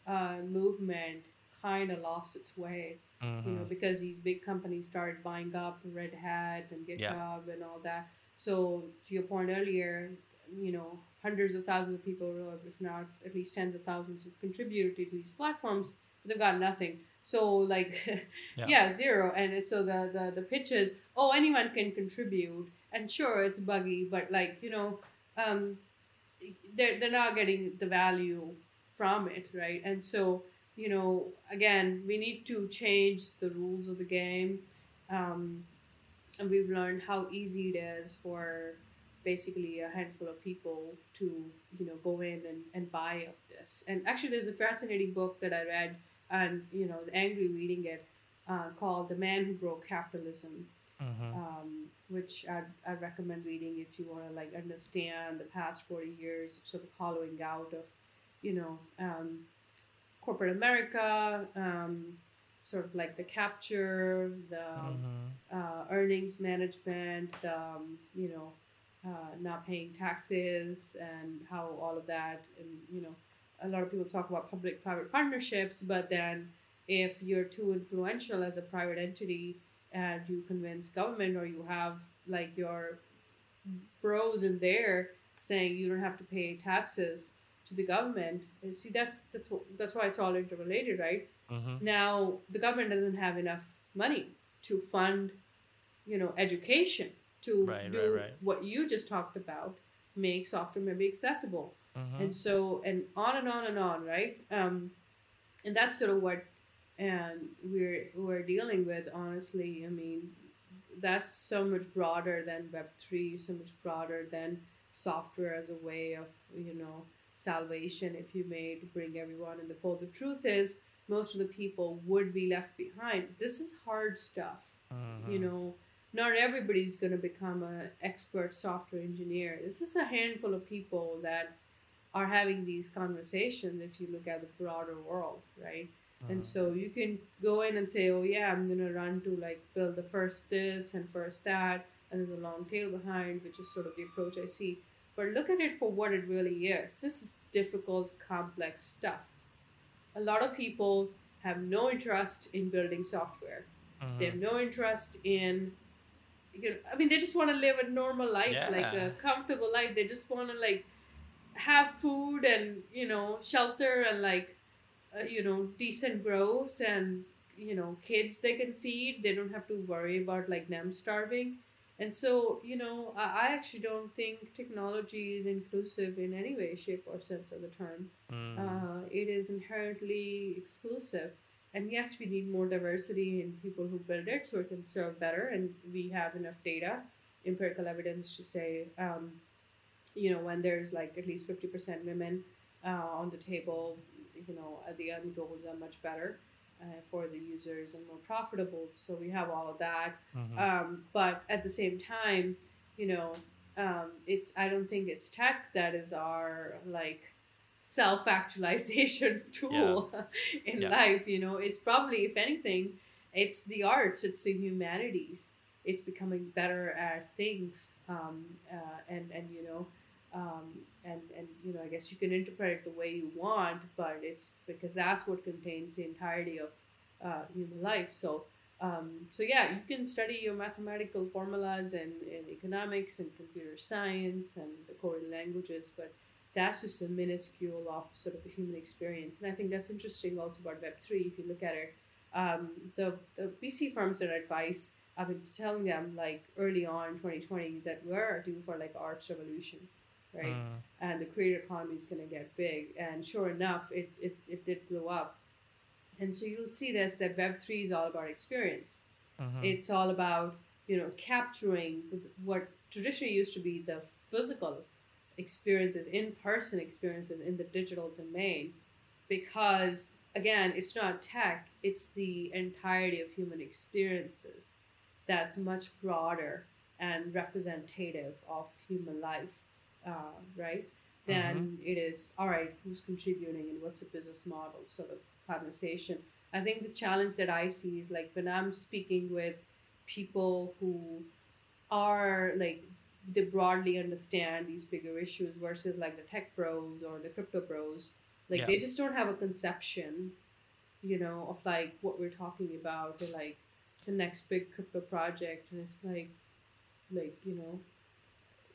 uh, movement kind of lost its way, you
Mm-hmm.
know, because these big companies started buying up Red Hat and GitHub
Yeah.
and all that. So, to your point earlier, you know, hundreds of thousands of people, if not at least tens of thousands, have contributed to these platforms. they've got nothing. So like,
Yeah.
yeah. zero. And so the, the the pitch is, oh, anyone can contribute, and sure, it's buggy, but like you know, um, they're they're not getting the value from it, right? And so you know, again, we need to change the rules of the game. Um, and we've learned how easy it is for basically a handful of people to you know go in and, and buy up this and actually there's a fascinating book that i read and you know was angry reading it uh, called the man who broke capitalism
Mhm.
um, which I'd, I'd recommend reading if you want to like understand the past 40 years of sort of hollowing out of you know um, corporate america um, sort of like the capture the
Mhm.
uh, earnings management, the, um, you know, uh, not paying taxes, and how all of that, and you know, a lot of people talk about public-private partnerships, but then if you're too influential as a private entity and you convince government or you have like your bros in there saying you don't have to pay taxes to the government, and see that's that's that's why it's all interrelated, right?
Mhm.
now the government doesn't have enough money to fund you know education to
Right,
do
right, right.
what you just talked about make software maybe accessible
Mhm.
and so and on and on and on right um, and that's sort of what um, we're we're dealing with honestly i mean that's so much broader than web3 so much broader than software as a way of you know salvation if you may to bring everyone in the fold. The truth is most of the people would be left behind. This is hard stuff you
Mhm.
know. Not everybody's going to become an expert software engineer. This is a handful of people that are having these conversations if you look at the broader world right? And
Mhm.
so you can go in and say oh yeah i'm going to run to like build the first this and first that and there's a long tail behind which is sort of the approach i see but look at it for what it really is. This is difficult complex stuff. A lot of people have no interest in building software. They have no interest in you know i mean they just want to live a normal life like a comfortable life. They just want to like have food and you know shelter and like uh, you know decent growth and you know kids they can feed. They don't have to worry about like them starving and so you know i, I actually don't think technology is inclusive in any way shape or sense of the term
Mhm.
uh, it is inherently exclusive. And yes, we need more diversity in people who build it so it can serve better. And we have enough data, empirical evidence to say, um, you know, when there's like at least 50% women uh, on the table, you know, the end goals are much better uh, for the users and more profitable. So we have all of that
Mhm.
um, but at the same time you know um, it's i don't think it's tech that is our like self-actualization tool in
Yeah.
life you know it's probably if anything it's the arts it's the humanities it's becoming better at things um, uh, and and you know um, and and you know i guess you can interpret it the way you want but it's because that's what contains the entirety of uh, human life so um, so yeah, you can study your mathematical formulas and, and economics and computer science and the coding languages, but that's just a minuscule of sort of the human experience. And I think that's interesting also about Web three. If you look at it, um, the the VC firms that advice I've been telling them like early on in 2020 that we're due for like arts revolution, right?
Mhm.
and the creator economy is going to get big. And sure enough, it, it, it did blow up. And so you'll see this that Web3 is all about experience.
Mhm.
It's all about, you know, capturing what traditionally used to be the physical experiences, in person experiences in the digital domain. Because, again, it's not tech, it's the entirety of human experiences that's much broader and representative of human life, uh, right? Than it is, all right, who's contributing and what's the business model sort of conversation. I think the challenge that I see is like when I'm speaking with people who are like they broadly understand these bigger issues versus like the tech bros or the crypto bros like
Yeah.
they just don't have a conception you know of like what we're talking about or like the next big crypto project and it's like like you know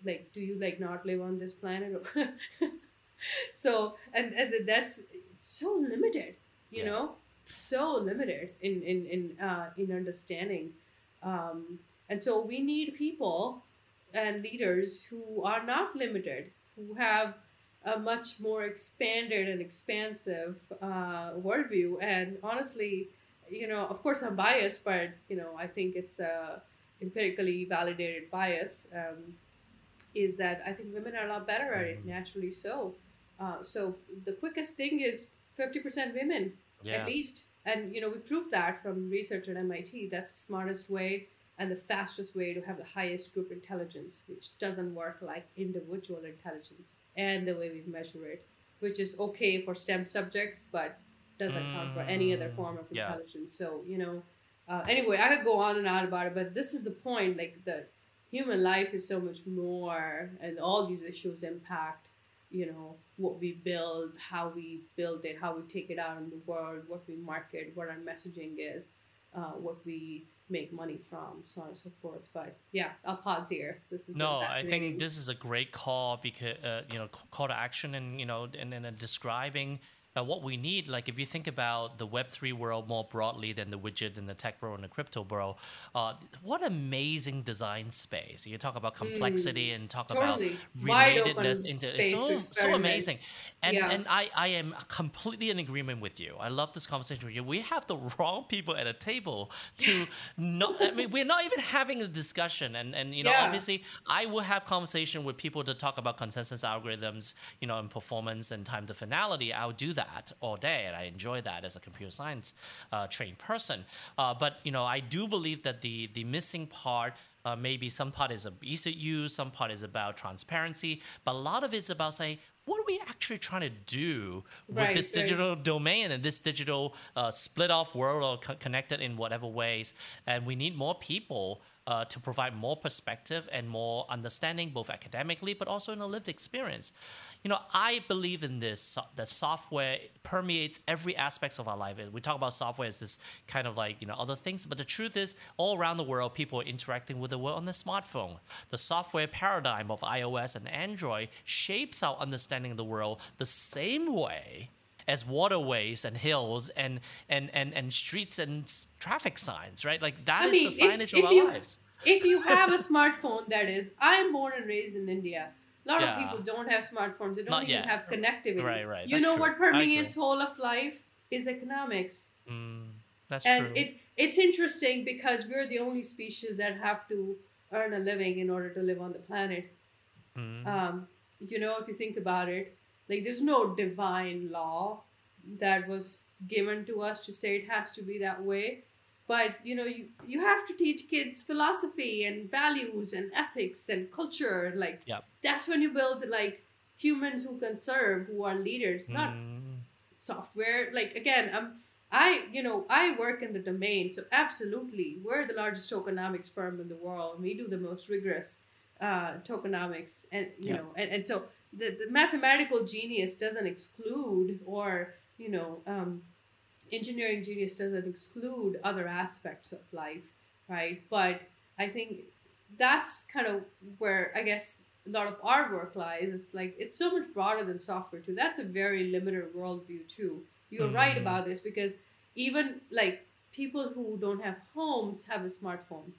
like do you like not live on this planet so and, and that's so limited you
Yeah.
know so limited in in in uh, in understanding, um, and so we need people and leaders who are not limited, who have a much more expanded and expansive uh, worldview. And honestly, you know, of course, I'm biased, but you know, I think it's a empirically validated bias. Um, is that I think women are a lot better at it, mm-hmm. naturally so. Uh, so the quickest thing is 50% women yeah. at least. And you know, we proved that from research at MIT. That's the smartest way and the fastest way to have the highest group intelligence, which doesn't work like individual intelligence and the way we measure it, which is okay for STEM subjects, but doesn't mm, count for any other form of intelligence. So, you know, uh, anyway, I could go on and on about it, but this is the point. Like, the human life is so much more, and all these issues impact you know what we build how we build it how we take it out in the world what we market what our messaging is uh, what we make money from so on and so forth. But yeah i'll pause here. This is
no i think this is a great call because uh, you know call to action and you know and, and describing uh, what we need, like if you think about the Web3 world more broadly than the widget and the tech world and the crypto world, uh, what amazing design space. You talk about complexity mm, and talk totally. about relatedness into so, so amazing. And yeah. and I, I am completely in agreement with you. I love this conversation with you. We have the wrong people at a table to not I mean we're not even having a discussion and, and you know yeah. obviously I will have conversation with people to talk about consensus algorithms, you know, and performance and time to finality. I'll do that that all day, and I enjoy that as a computer science uh, trained person. Uh, but you know, I do believe that the the missing part. Uh, maybe some part is ease of use, some part is about transparency, but a lot of it's about saying, what are we actually trying to do with right, this digital right. domain and this digital uh, split off world or co- connected in whatever ways? And we need more people uh, to provide more perspective and more understanding, both academically but also in a lived experience. You know, I believe in this that software permeates every aspects of our life. We talk about software as this kind of like you know other things, but the truth is, all around the world, people are interacting with the world on the smartphone. The software paradigm of iOS and Android shapes our understanding of the world the same way as waterways and hills and and and, and streets and traffic signs, right? Like that I is mean, the signage if, of if our
you,
lives.
If you have a smartphone, that is, I'm born and raised in India. A lot yeah. of people don't have smartphones. They don't Not even yet. have connectivity.
Right, right.
You know true. what permeates whole of life is economics.
Mm, that's
and
true.
And it, it's interesting because we're the only species that have to earn a living in order to live on the planet. Mm. Um, you know, if you think about it, like there's no divine law that was given to us to say it has to be that way but you know you, you have to teach kids philosophy and values and ethics and culture like
yep.
that's when you build like humans who can serve who are leaders not mm. software like again i'm i you know i work in the domain so absolutely we're the largest tokenomics firm in the world we do the most rigorous uh, tokenomics and you yep. know and, and so the, the mathematical genius doesn't exclude or you know um, engineering genius doesn't exclude other aspects of life right but i think that's kind of where i guess a lot of our work lies it's like it's so much broader than software too that's a very limited worldview too you're mm-hmm. right about this because even like people who don't have homes have a smartphone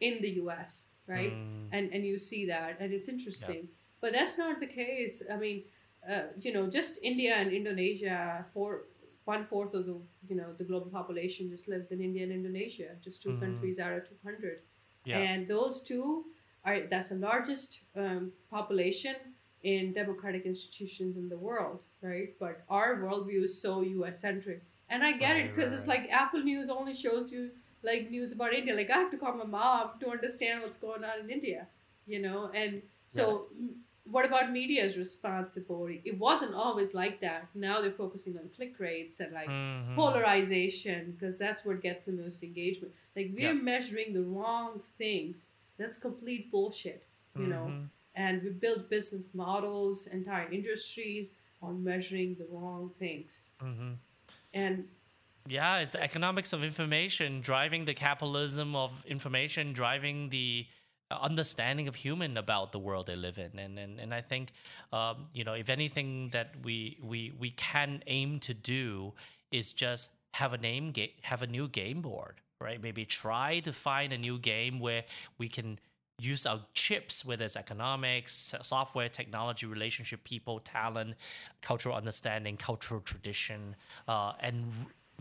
in the us right mm. and and you see that and it's interesting. But that's not the case i mean uh, you know, just India and Indonesia, for one fourth of the you know the global population just lives in India and Indonesia, just 2 mm-hmm. countries out of two hundred, yeah. and those two are that's the largest um, population in democratic institutions in the world, right? But our worldview is so U.S. centric, and I get right, it because right. it's like Apple News only shows you like news about India. Like I have to call my mom to understand what's going on in India, you know, and so. Yeah what about media's responsibility? It wasn't always like that. Now they're focusing on click rates and like mm-hmm. polarization because that's what gets the most engagement. Like we're measuring the wrong things. That's complete bullshit, you mm-hmm. know. And we build business models, entire industries on measuring the wrong things.
Mm-hmm.
And
yeah, it's economics of information driving the capitalism of information, driving the understanding of human about the world they live in and and, and i think um, you know if anything that we we we can aim to do is just have a name ga- have a new game board, right? Maybe try to find a new game where we can use our chips, whether it's economics, software, technology, relationship, people, talent, cultural understanding, cultural tradition, uh, and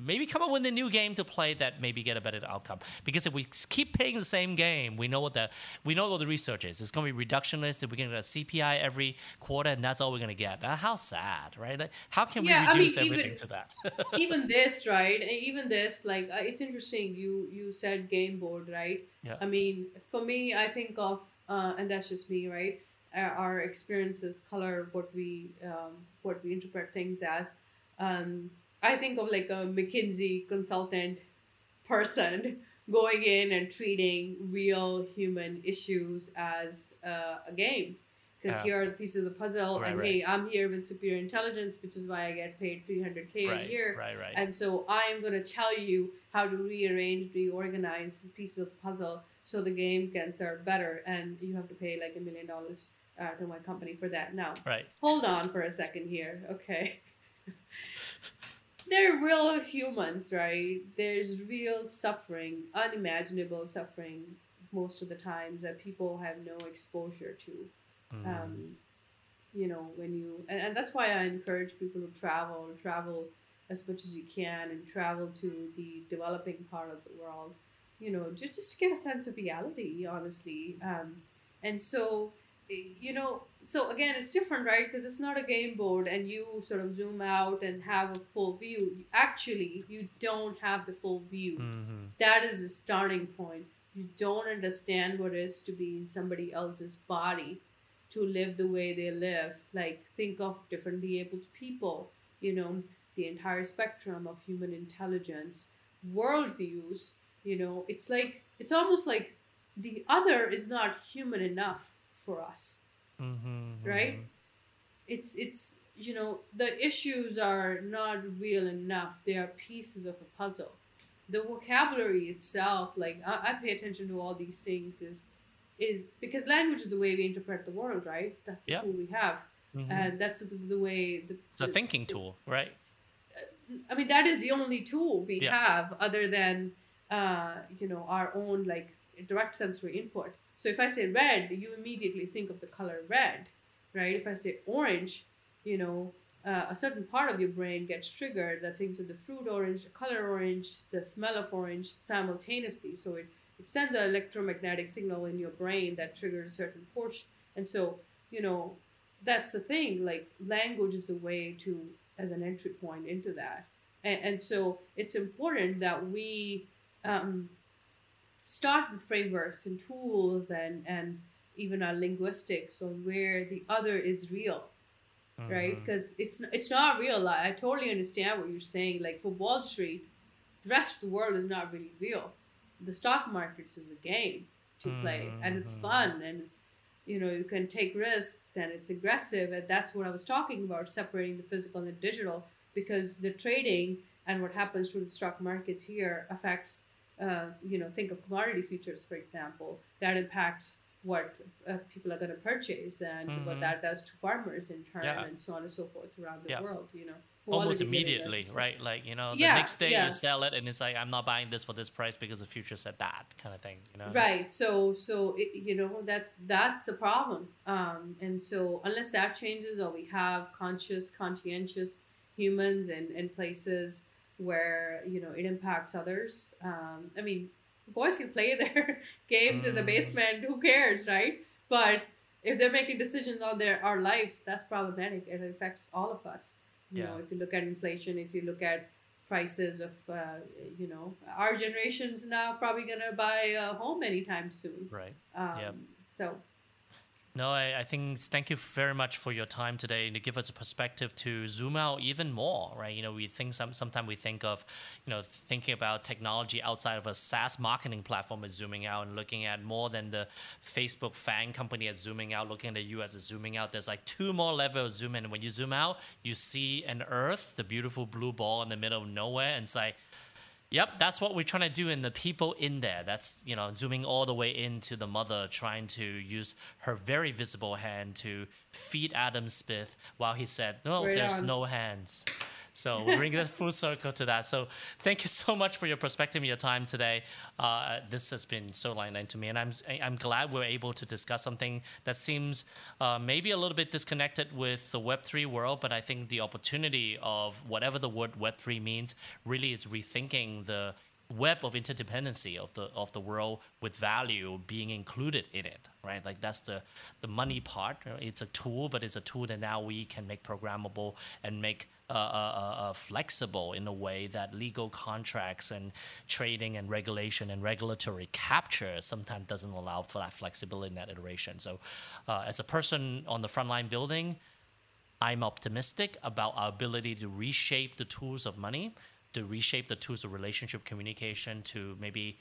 maybe come up with a new game to play that maybe get a better outcome. Because if we keep playing the same game, we know what the we know what the research is. It's going to be reductionist. If we're going to get a CPI every quarter, and that's all we're going to get. Uh, how sad, right? Like, how can
Yeah,
we
I mean,
reduce everything
even-
to that?
even this right even this like uh, it's interesting you you said game board right
Yeah.
i mean for me i think of uh, and that's just me right our, our experiences color what we um, what we interpret things as um, i think of like a mckinsey consultant person going in and treating real human issues as uh, a game because
Yeah.
here are the pieces of the puzzle
Right,
and
right.
hey i'm here with superior intelligence which is why i get paid 300k
right,
a year
right, right.
and so I am going to tell you how to rearrange, reorganize pieces of the puzzle so the game can serve better. And you have to pay like a million dollars uh, to my company for that. Now,
right.
hold on for a second here. Okay. They're real humans, right? There's real suffering, unimaginable suffering most of the times that people have no exposure to
Mm.
um, you know when you and, and that's why i encourage people to travel travel as much as you can and travel to the developing part of the world you know just, just to get a sense of reality honestly um, and so eh, you know so again it's different right because it's not a game board and you sort of zoom out and have a full view actually you don't have the full view
Mhm.
that is the starting point. You don't understand what it is to be in somebody else's body, to live the way they live. Like, think of differently abled people, you know, the entire spectrum of human intelligence, worldviews, you know, it's like, it's almost like the other is not human enough for us
Mhm,
right?
mhm.
it's it's you know the issues are not real enough they are pieces of a puzzle the vocabulary itself like I, I pay attention to all these things is is because language is the way we interpret the world right that's the
Yeah.
tool we have
Mhm.
and that's the, the way the,
it's a thinking tool, right?
I mean, that is the only tool we
Yeah.
have other than, uh, you know, our own like direct sensory input. So if I say red, you immediately think of the color red, right? If I say orange, you know, uh, a certain part of your brain gets triggered that thinks of the fruit orange, the color orange, the smell of orange simultaneously. So it, it sends an electromagnetic signal in your brain that triggers a certain portion. And so, you know, that's the thing. Like language is a way to as an entry point into that. And, and so it's important that we um, start with frameworks and tools and, and even our linguistics on where the other is real, right?
Mhm.
Because it's it's not real. I, I totally understand what you're saying. Like for Wall Street, the rest of the world is not really real. The stock markets is a game to play, and it's
Mhm.
fun, and it's you know you can take risks, and it's aggressive, and that's what I was talking about, separating the physical and the digital, because the trading and what happens to the stock markets here affects. Uh, you know, think of commodity futures, for example. That impacts what uh, people are going to purchase and what
Mhm.
that does to farmers in turn,
Yeah.
and so on and so forth around the
Yeah.
world. You know,
almost immediately, right? Like you know, the
Yeah,
next day you sell it, and it's like I'm not buying this for this price because the future said that kind of thing. You know,
Right. So so it, you know that's that's the problem. Um, and so unless that changes, or we have conscious, conscientious humans and and places where you know it impacts others. Um, I mean, boys can play their games in the
Mm.
basement. Who cares, right? But if they're making decisions on their our lives, that's problematic, and it affects all of us. You know, if you look at inflation, if you look at prices of, uh, you know, our generation's now probably gonna buy a home anytime soon.
right.
Um,
Yep.
So
No, I, I think thank you very much for your time today and to give us a perspective to zoom out even more, right? You know, we think some sometimes we think of, you know, thinking about technology outside of a SaaS marketing platform is zooming out and looking at more than the Facebook fan company is zooming out, looking at the US as zooming out. There's like two more levels of zoom in. When you zoom out, you see an Earth, the beautiful blue ball in the middle of nowhere, and it's like Yep, that's what we're trying to do. And the people in there, that's, you know, zooming all the way into the mother, trying to use her very visible hand to feed Adam Smith while he said, No,
Right
there's
on.
no hands. So we bring it full circle to that. So thank you so much for your perspective and your time today. Uh, this has been so enlightening to me, and I'm I'm glad we're able to discuss something that seems uh, maybe a little bit disconnected with the Web three world, but I think the opportunity of whatever the word Web three means really is rethinking the web of interdependency of the of the world with value being included in it right? Like that's the the money part it's a tool but it's a tool that now we can make programmable and make uh, uh, uh, uh, flexible in a way that legal contracts and trading and regulation and regulatory capture sometimes doesn't allow for that flexibility in that iteration. So uh, as a person on the front line building i'm optimistic about our ability to reshape the tools of money to reshape the tools of relationship communication to maybe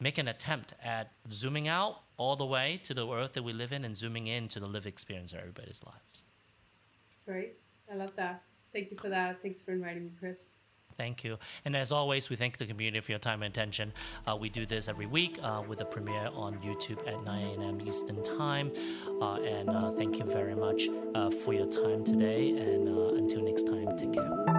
make an attempt at zooming out all the way to the earth that we live in and zooming in to the lived experience of everybody's lives.
Great. I love that. Thank you for that. Thanks for inviting me, Chris.
Thank you. And as always, we thank the community for your time and attention. Uh, we do this every week uh, with a premiere on YouTube at 9 a.m. Eastern Time. Uh, and uh, thank you very much uh, for your time today. And uh, until next time, take care.